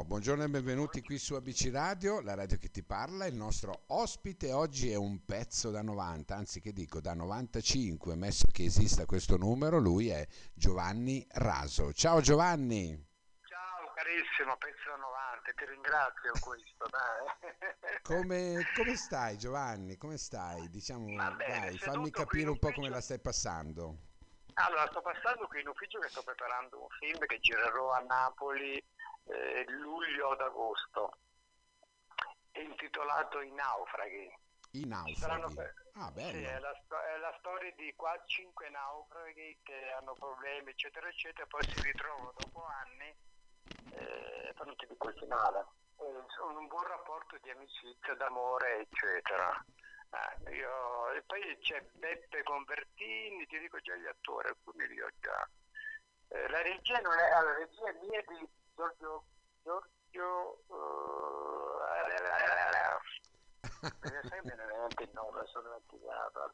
buongiorno e benvenuti qui su ABC Radio, la radio che ti parla. Il nostro ospite oggi è un pezzo da 90, anzi che dico da 95, messo che esista questo numero, lui è Giovanni Raso. Ciao Giovanni! Ciao carissimo, pezzo da 90, ti ringrazio questo, dai. Come, come stai Giovanni? Come stai? Diciamo, bene, dai, fammi capire un po' come la stai passando. Allora, sto passando qui in ufficio che sto preparando un film che girerò a Napoli eh, agosto, intitolato I naufraghi. I naufraghi. Ah, bello. Sì, è, la, è la storia di qua cinque naufraghi che hanno problemi, eccetera, eccetera, poi si ritrovano dopo anni, eh, non ti dico il finale, eh, sono un buon rapporto di amicizia, d'amore, eccetera. Eh, io, e poi c'è Beppe Convertini, ti dico già gli attori, alcuni li ho già. Eh, la regia non è, la regia è mia di Giorgio Giorgio uh, veramente il nome sono dimenticato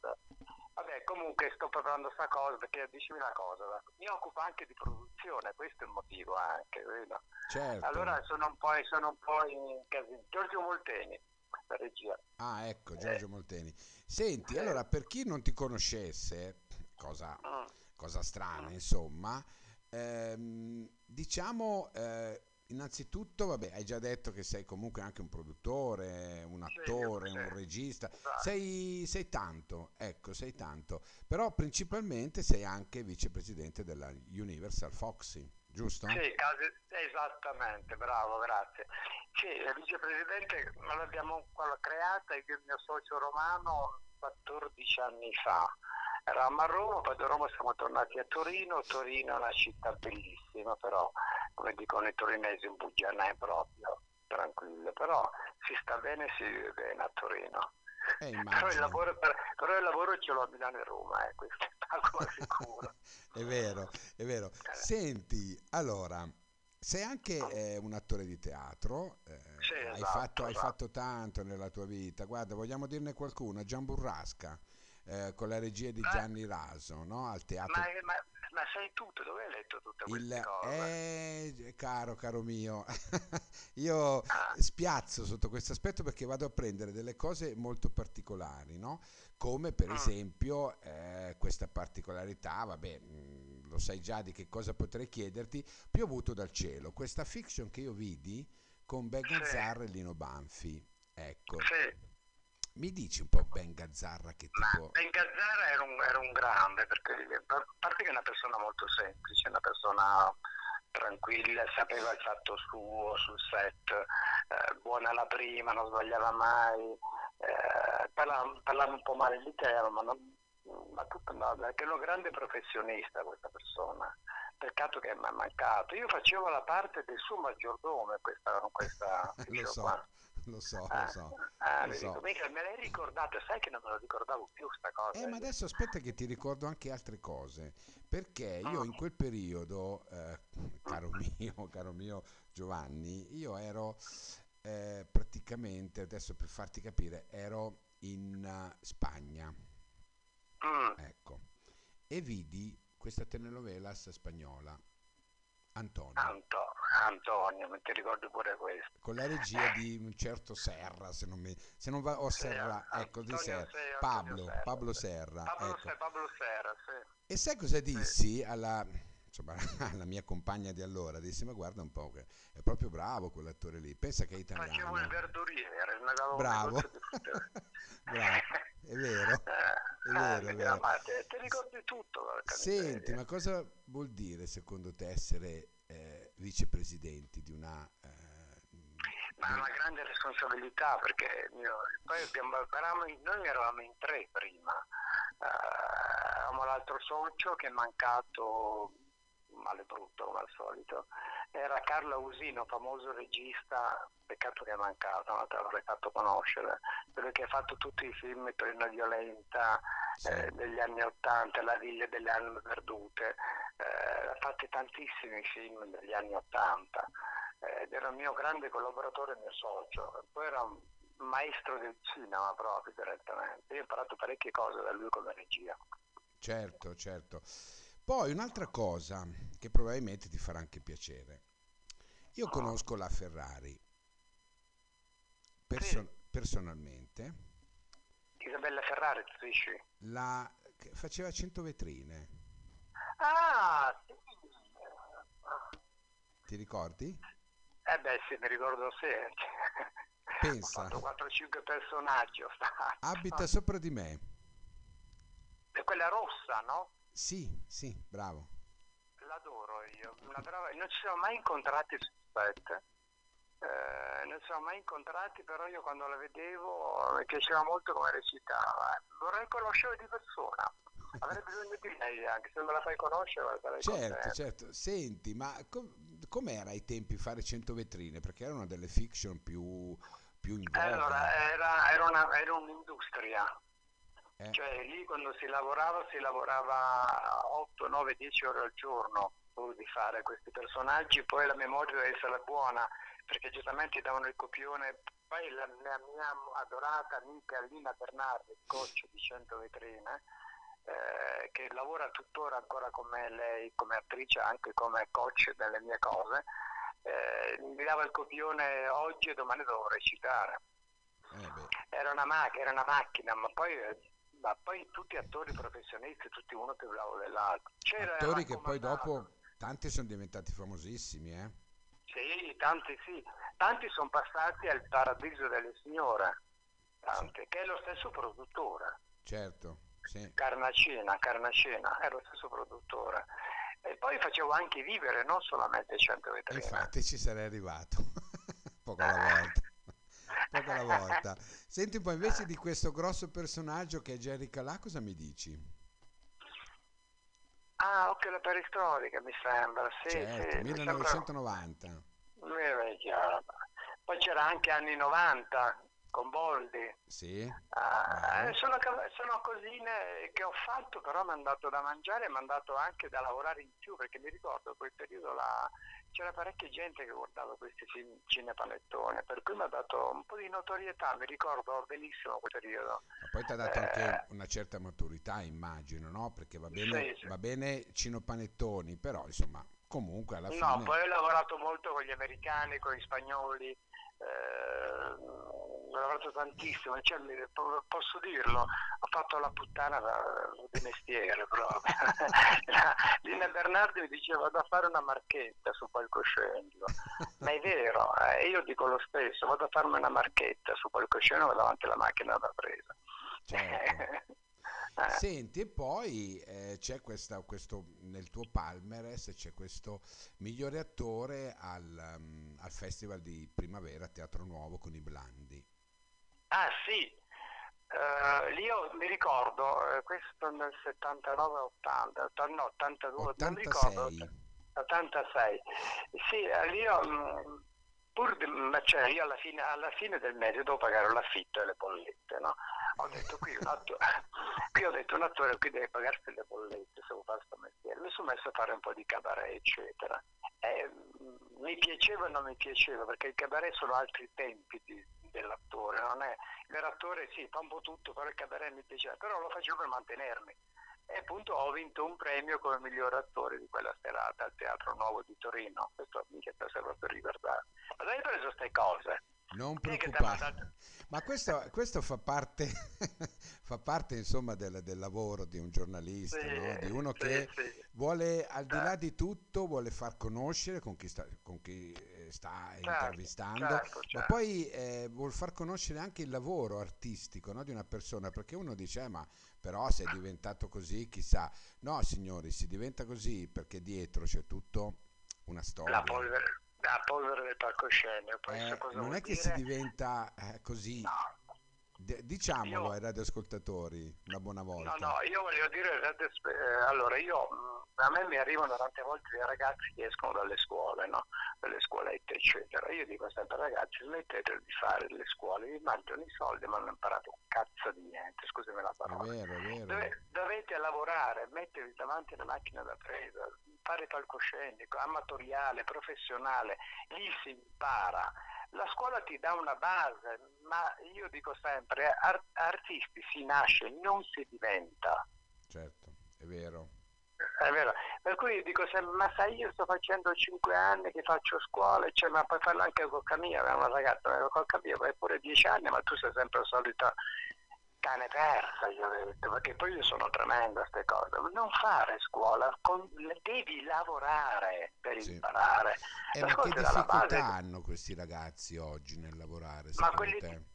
vabbè comunque sto preparando sta cosa perché dicimi una cosa mi occupo anche di produzione questo è il motivo anche vedo? Certo. allora sono un po', sono un po in casino Giorgio Molteni la regia ah ecco Giorgio eh. Molteni senti eh. allora per chi non ti conoscesse cosa, mm. cosa strana mm. insomma Ehm, diciamo, eh, innanzitutto, vabbè, hai già detto che sei comunque anche un produttore, un attore, sì, un regista, esatto. sei, sei, tanto, ecco, sei tanto, però principalmente sei anche vicepresidente della Universal Foxy, giusto? Sì, esattamente, bravo, grazie. Sì, il vicepresidente l'abbiamo creata io e il mio socio romano 14 anni fa Eravamo a Roma, poi da Roma siamo tornati a Torino. Torino è una città bellissima, però come dicono i torinesi un bugianè proprio, tranquillo, però si sta bene e si vive bene a Torino. Eh, però, il lavoro, però, il lavoro, ce l'ho a Milano e Roma, eh, questo è sicuro. è vero, è vero. Eh. Senti, allora, sei anche eh, un attore di teatro, eh, sì, hai, esatto, fatto, esatto. hai, fatto, tanto nella tua vita. Guarda, vogliamo dirne qualcuno? Gian Burrasca eh, con la regia di Gianni Raso, no? Al teatro. Ma, ma, ma sai tutto, dove hai letto tutte queste Il, cose? Eh, caro, caro mio, io ah. spiazzo sotto questo aspetto perché vado a prendere delle cose molto particolari, no? Come per mm. esempio eh, questa particolarità, vabbè, mh, mm, lo sai già di che cosa potrei chiederti, piovuto dal cielo, questa fiction che io vidi con Begazzar sì. e Lino Banfi, ecco. Sì mi dici un po' Ben Gazzarra che tipo... Ma ben Gazzarra era un, era un grande, perché a parte che è una persona molto semplice, una persona tranquilla, sapeva il fatto suo sul set, eh, buona la prima, non sbagliava mai, eh, parlava, parlava, un po' male l'italiano, ma, non, ma tutto no, perché era un grande professionista questa persona. Peccato che mi è mancato. Io facevo la parte del suo maggiordomo questa, questa so. qua lo so, ah, lo so. Ah, lo so. Mica, me l'hai ricordato, sai che non me lo ricordavo più sta cosa. Eh, ma adesso aspetta che ti ricordo anche altre cose, perché io in quel periodo, eh, caro mio, caro mio Giovanni, io ero eh, praticamente, adesso per farti capire, ero in uh, Spagna. Mm. Ecco. E vidi questa telenovelas spagnola, Antonio. Antonio. Antonio, mi ti ricordo pure questo. Con la regia di un certo Serra, se non, mi, se non va, o Serra, sì, ecco, di Serra. Sei, Pablo, Serra. Pablo Serra. Pablo, ecco. Pablo Serra, sì. E sai cosa dissi alla, insomma, alla mia compagna di allora? Dissi, ma guarda un po', è proprio bravo quell'attore lì, pensa che è italiano. Facevo il verduriere, bravo. bravo, è vero. È vero, è vero. Ma te, te ricordi tutto. Senti, ma cosa vuol dire secondo te essere eh, vicepresidenti di una... Eh, ma è una grande responsabilità perché io, poi abbiamo, eravamo, noi eravamo in tre prima, uh, avevamo l'altro socio che è mancato male brutto come al solito, era Carlo Usino, famoso regista, peccato che è mancato, non te l'avrei fatto conoscere, quello che ha fatto tutti i film Torino Violenta sì. eh, degli anni Ottanta, La Viglia delle Anime Perdute, eh, ha fatto tantissimi film degli anni Ottanta ed era il mio grande collaboratore e mio socio, poi era un maestro del cinema proprio direttamente, io ho imparato parecchie cose da lui come regia. Certo, certo. Poi un'altra cosa che probabilmente ti farà anche piacere. Io conosco la Ferrari perso- Sì. personalmente, Isabella Ferrari, tu dici? la, faceva 100 vetrine, Ah, sì. ti ricordi? Eh beh sì, mi ricordo sempre. Pensa. Ho fatto 4-5 personaggi. Abita sopra di me. E quella rossa, no? Sì, sì, bravo. L'adoro io. Una brava- Non ci siamo mai incontrati su set. Eh, non ci siamo mai incontrati, però io quando la vedevo mi piaceva molto come recitava. Vorrei conoscere di persona. Avrei bisogno di lei anche, se me la fai conoscere sarei Certo, contento. certo. Senti, ma com- com'era ai tempi fare 100 vetrine? Perché erano delle fiction più, più in voga. Allora, era, era, una- era un'industria. Eh. Cioè lì quando si lavorava si lavorava 8, 9, 10 ore al giorno pur di fare questi personaggi, poi la memoria deve essere buona perché giustamente davano il copione. Poi la, la mia adorata amica Lina Bernardi, coach di 100 vetrine, eh, che lavora tuttora ancora con me, lei come attrice, anche come coach delle mie cose, eh, mi dava il copione oggi e domani devo recitare Eh era una, ma- era una macchina, ma poi, eh, ma poi tutti attori professionisti, tutti uno più bravo dell'altro. C'era attori che poi dopo tanti sono diventati famosissimi, eh? Sì, tanti sì, tanti sono passati al Paradiso delle Signore, tanti, che è lo stesso produttore, Certo, sì. Carnacina, Carnacina, è lo stesso produttore. E poi facevo anche vivere, non solamente 100 E vetrine. infatti ci sarei arrivato. Poco alla volta. Poco alla volta. Senti un po' invece di questo grosso personaggio che è Jerry Calà, cosa mi dici? Ah, ok, la peristorica mi sembra, sì, certo, sì, mi sembra- 1990. Mi vecchia. Poi c'era anche anni 90 con Boldi. Sì. Ah, eh, sono, sono cosine che ho fatto, però mi hanno dato da mangiare e mi hanno dato anche da lavorare in più, perché mi ricordo quel periodo là c'era parecchia gente che guardava questi film cinepanettone, per cui mi ha dato un po' di notorietà, mi ricordo benissimo quel periodo. Ma poi ti ha dato Eh. anche una certa maturità, immagino, no? Perché va bene, Sì, sì. va bene Cino Panettoni, però insomma, comunque alla fine... No, poi ho lavorato molto con gli americani, con gli spagnoli, eh, ho lavorato tantissimo, cioè, posso dirlo, ho fatto la puttana di mestiere proprio. Lina Bernardi mi diceva vado a fare una marchetta su palcoscenico, ma è vero, eh, io dico lo stesso, vado a farmi una marchetta su palcoscenico davanti alla macchina da presa. Certo. Eh. Senti, e poi eh, c'è questa, questo, nel tuo Palmeres c'è questo migliore attore al, um, al Festival di Primavera Teatro Nuovo con i Blandi. Ah sì, Eh, lì io mi ricordo, eh, questo nel 79-80, no 82, non mi ricordo, 86. 86. Sì, eh, io, mh, pur ma cioè io alla fine, alla fine del mese devo pagare l'affitto e le bollette, no? Ho detto qui un attore, qui ho detto un attore qui deve pagarsi le bollette se vuoi fare questo mestiere. Mi sono messo a fare un po' di cabaret, eccetera. E, mh, mi piaceva o non mi piaceva, perché il cabaret sono altri tempi di- dell'attore, non è il vero attore sì, fa un po' tutto, però il cabaret mi piaceva, però lo facevo per mantenermi. E appunto ho vinto un premio come miglior attore di quella serata al Teatro Nuovo di Torino. Questo mica te serve per ricordare. Ma hai preso queste cose? Non ha preoccupare. Ma questo, questo fa parte, fa parte insomma del, del lavoro di un giornalista, Sì, no? di uno sì, che sì. vuole, al di là Certo. di tutto, vuole far conoscere con chi sta, con chi eh, sta Certo, intervistando, certo, ma certo. poi eh, vuol far conoscere anche il lavoro artistico no? di una persona, perché uno dice, "Eh, ma però se è diventato così, chissà. No, signori, si diventa così perché dietro c'è tutto una storia. La polvere, la polvere del palcoscenico. Eh, non è che dire? si diventa eh, così, No, D- diciamolo Io- ai radioascoltatori una buona volta. No, no, io voglio dire, eh, allora io, mh, a me mi arrivano tante volte dei ragazzi che escono dalle scuole, no? dalle scuolette, eccetera. Io dico sempre ragazzi, smettete di fare le scuole, vi mangiano i soldi ma non hanno imparato un cazzo di niente, scusami la È parola. vero, è vero. Dove- dovete lavorare, mettervi davanti alla macchina da presa, fare palcoscenico, amatoriale, professionale, lì si impara. La scuola ti dà una base, ma io dico sempre, ar- artisti si nasce, non si diventa. Certo, è vero. È vero, Per cui dico sempre, ma sai io sto facendo 5 anni che faccio scuola, cioè, ma puoi farlo anche con Camilla, aveva una ragazza, con Camilla, vai pure 10 anni, ma tu sei sempre il solito cane persa, io ho detto, perché poi io sono tremendo a queste cose. Non fare scuola, con, devi lavorare per sì. imparare. Eh, ma che difficoltà hanno questi ragazzi oggi nel lavorare? Ma quelli, di,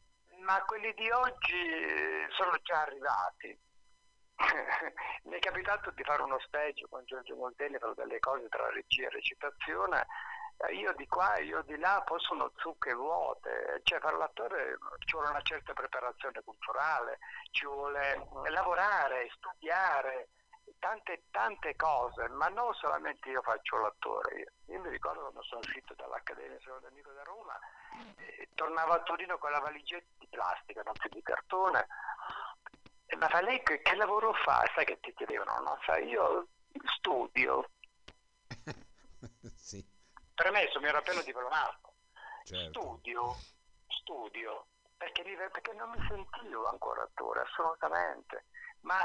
ma quelli di oggi sono già arrivati. Mi è capitato di fare uno stage con Giorgio Moltelli, fare delle cose tra regia e recitazione io di qua e io di là possono zucche vuote, cioè per l'attore ci vuole una certa preparazione culturale, ci vuole lavorare, studiare, tante tante cose, ma non solamente io faccio l'attore. Io, io mi ricordo quando sono uscito dall'Accademia Secondo Amico da Roma, eh, tornavo a Torino con la valigetta di plastica, non più di cartone. Eh, ma lei che, che lavoro fa? Sai che ti chiedevano, no? Sai, io studio. Premesso, mi ero appena diplomato. Certo. Studio, studio, perché, perché, non mi sentivo ancora attore, assolutamente. Ma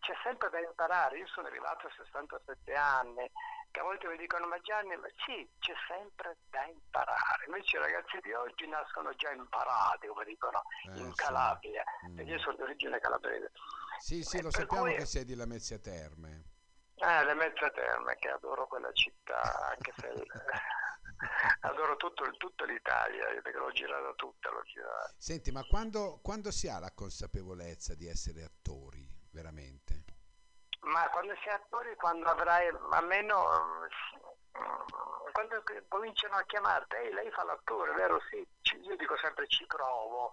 c'è sempre da imparare. Io sono arrivato a 67 anni, che a volte mi dicono, ma Gianni, ma sì, c'è sempre da imparare. Invece i ragazzi di oggi nascono già imparati, come dicono eh, in Calabria, sì. mm. perché io sono di origine calabrese. Sì, sì, lo sappiamo cui... che sei di Lamezia Terme. Eh, le Mezze Terme, che adoro quella città, anche se adoro tutto, tutta l'Italia, perché l'ho girata tutta, l'ho girata. Senti, ma quando, quando si ha la consapevolezza di essere attori, veramente? Ma quando si è attori, quando avrai, almeno quando cominciano a chiamarti, ehi, lei fa l'attore, vero? Sì, io dico sempre ci provo,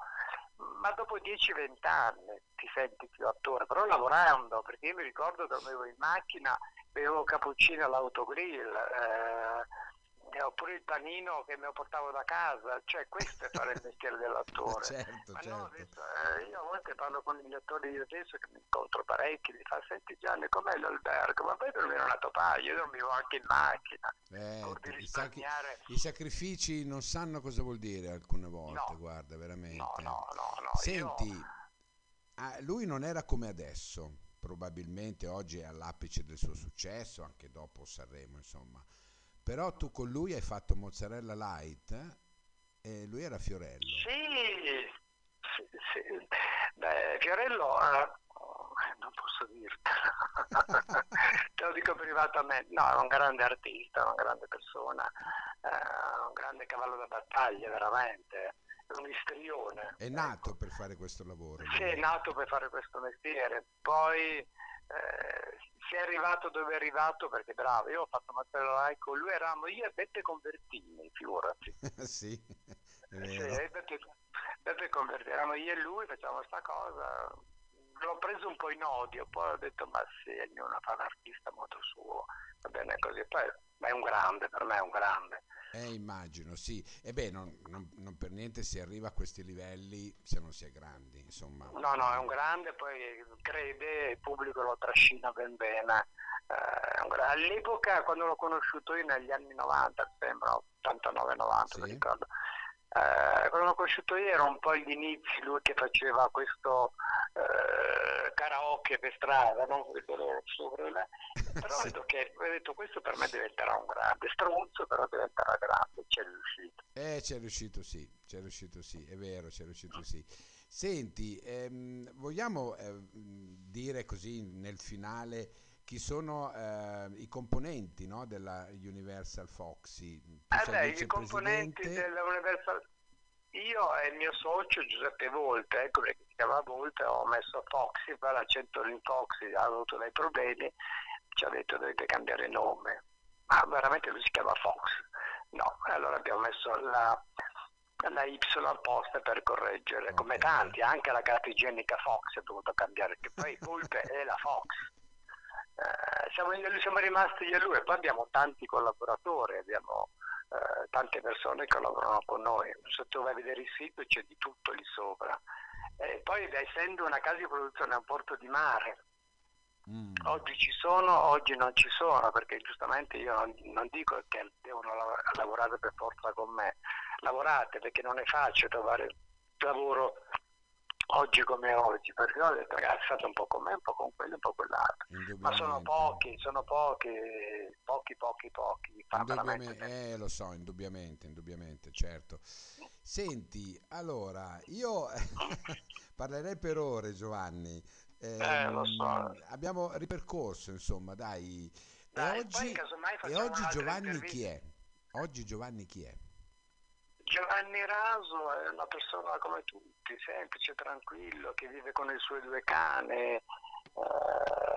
ma dopo 10-20 anni ti senti più attore, però lavorando, perché io mi ricordo dormivo in macchina, bevevo cappuccino all'autogrill, eh, oppure il panino che mi portavo da casa, cioè questo è fare il mestiere dell'attore. certo, Ma certo. No, eh, io a volte parlo con gli attori di adesso che mi incontro parecchi, mi fa senti Gianni com'è l'albergo? Ma poi dormire una topaia, io dormivo anche in macchina. Eh, i, sacri- I, sacrifici non sanno cosa vuol dire alcune volte, no, guarda, veramente. No, no, no. no Senti, io... ah, lui non era come adesso, probabilmente oggi è all'apice del suo successo, anche dopo Sanremo, insomma però tu con lui hai fatto mozzarella light eh? e lui era Fiorello. Sì, sì, sì. Beh, Fiorello, eh, non posso dirtelo, te lo dico privatamente, no, è un grande artista, una grande persona, eh, un grande cavallo da battaglia, veramente un istrione. È nato ecco. per fare questo lavoro. Sì, è nato per fare questo mestiere. Poi eh, si è arrivato dove è arrivato perché bravo, io ho fatto Matteo con lui, eravamo io e Beppe Convertini, figurati. sì, è vero. Sì, Beppe, Beppe Convertini, eravamo io e lui, facciamo questa cosa, l'ho preso un po' in odio, poi ho detto ma sì, ognuno fa un artista molto suo, va bene così, poi è un grande, per me è un grande. Eh, immagino, sì. E beh, non, non, non, per niente si arriva a questi livelli se non si è grandi, insomma. No, no, è un grande, poi crede, il pubblico lo trascina ben bene. Eh, all'epoca, quando l'ho conosciuto io negli anni 90, sembra, 89-90, sì. mi ricordo, eh, quando l'ho conosciuto io era un po' gli inizi, lui che faceva questo eh, karaoke per strada, no? sopra là. però sì. detto che, ho detto questo per me diventerà un grande stronzo, però diventerà grande, c'è riuscito. Eh, c'è riuscito sì, c'è riuscito sì, è vero, c'è riuscito sì. Senti, ehm, vogliamo eh, dire così nel finale chi sono eh, i componenti no, della Universal Foxy? Tu eh I componenti della Universal io e il mio socio Giuseppe Volte, ecco perché si chiama Volte, ho messo Foxy, poi l'accento in Foxy ha avuto dei problemi, ci ha detto dovete cambiare nome, ma veramente lui si chiama Fox. No, allora abbiamo messo la, la Y apposta per correggere, okay. come tanti, anche la carta igienica Fox è dovuto cambiare, che poi Volpe è la Fox. Eh, siamo, siamo, rimasti io e lui poi abbiamo tanti collaboratori, abbiamo eh, tante persone che lavorano con noi. Se tu vai a vedere il sito c'è di tutto lì sopra. E poi essendo una casa di produzione a un porto di mare, mm. oggi ci sono, oggi non ci sono, perché giustamente io non, non dico che devono lavorare per forza con me, lavorate perché non è facile trovare lavoro oggi come oggi, perché ho detto ragazzi fate un po' con me, un po' con quello, un po' con quell'altro. Ma sono pochi, sono pochi, pochi, pochi, pochi. Eh, lo so, indubbiamente, indubbiamente, certo. Senti, allora, io parlerei per ore Giovanni. Eh, eh, lo so. Ehm, abbiamo ripercorso, insomma, dai. dai e oggi, e oggi Giovanni chi è? Oggi Giovanni chi è? Giovanni Raso è una persona come tutti, semplice, tranquillo, che vive con i suoi due cane. Eh,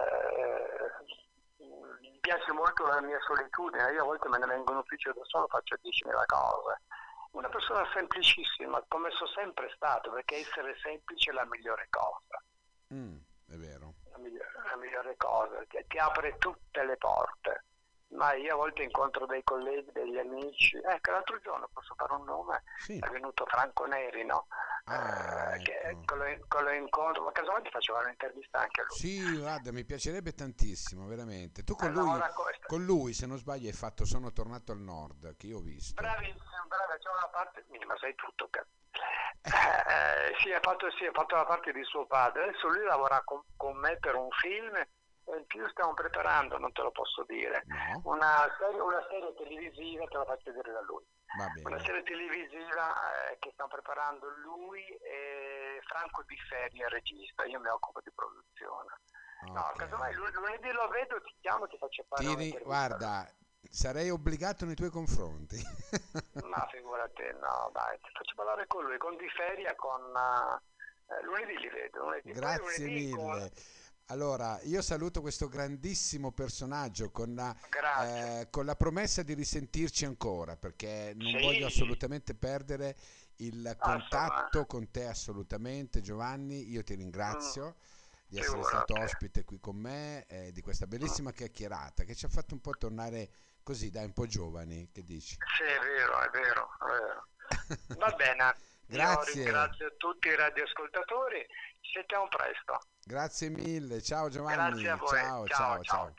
mi piace molto la mia solitudine, io a volte me ne vengo in ufficio da solo, faccio 10.000 cose. Una persona semplicissima, come sono sempre stato, perché essere semplice è la migliore cosa. Mm, è vero. La migliore, la migliore cosa, ti, ti apre tutte le porte ma io a volte incontro dei colleghi, degli amici. Ecco, l'altro giorno posso fare un nome, sì. è venuto Franco Neri, no? Ah, eh, ecco. con, lo, con lo incontro, ma casomai ti faceva un'intervista anche a lui. Sì, guarda, mi piacerebbe tantissimo, veramente. Tu con, eh, lui, con lui, se non sbaglio, hai fatto Sono tornato al nord, che io ho visto. Bravissimo, bravo, c'è una parte, ma sai tutto, cazzo. Eh, eh, sì, ha fatto, sì, fatto la parte di suo padre. Adesso lui lavora con, con me per un film in più stiamo preparando, non te lo posso dire, no. una, serie, una, serie, televisiva, te la faccio dire da lui. Una serie televisiva eh, che stiamo preparando lui e Franco Di Ferri è regista, io mi occupo di produzione. Okay. No, casomai lunedì lo vedo, ti chiamo, ti faccio fare Tiri, guarda, sarei obbligato nei tuoi confronti. Ma figurati, no, dai, ti faccio parlare con lui, con Di Ferri e con... Uh, lunedì li vedo. Lunedì. Grazie lunedì mille. Con allora, io saluto questo grandissimo personaggio con la, eh, con la promessa di risentirci ancora, perché non sì. voglio assolutamente perdere il contatto con te assolutamente Giovanni, io ti ringrazio. Mm. di essere stato ospite qui con me eh, di questa bellissima mm. chiacchierata che ci ha fatto un po' tornare così, dai, un po' giovani, che dici? Sì, è vero, è vero, è vero. Va bene. Grazie. Io ringrazio tutti i radioascoltatori, ci sentiamo presto. Grazie mille, ciao Giovanni. Grazie a voi. ciao, ciao. ciao. ciao.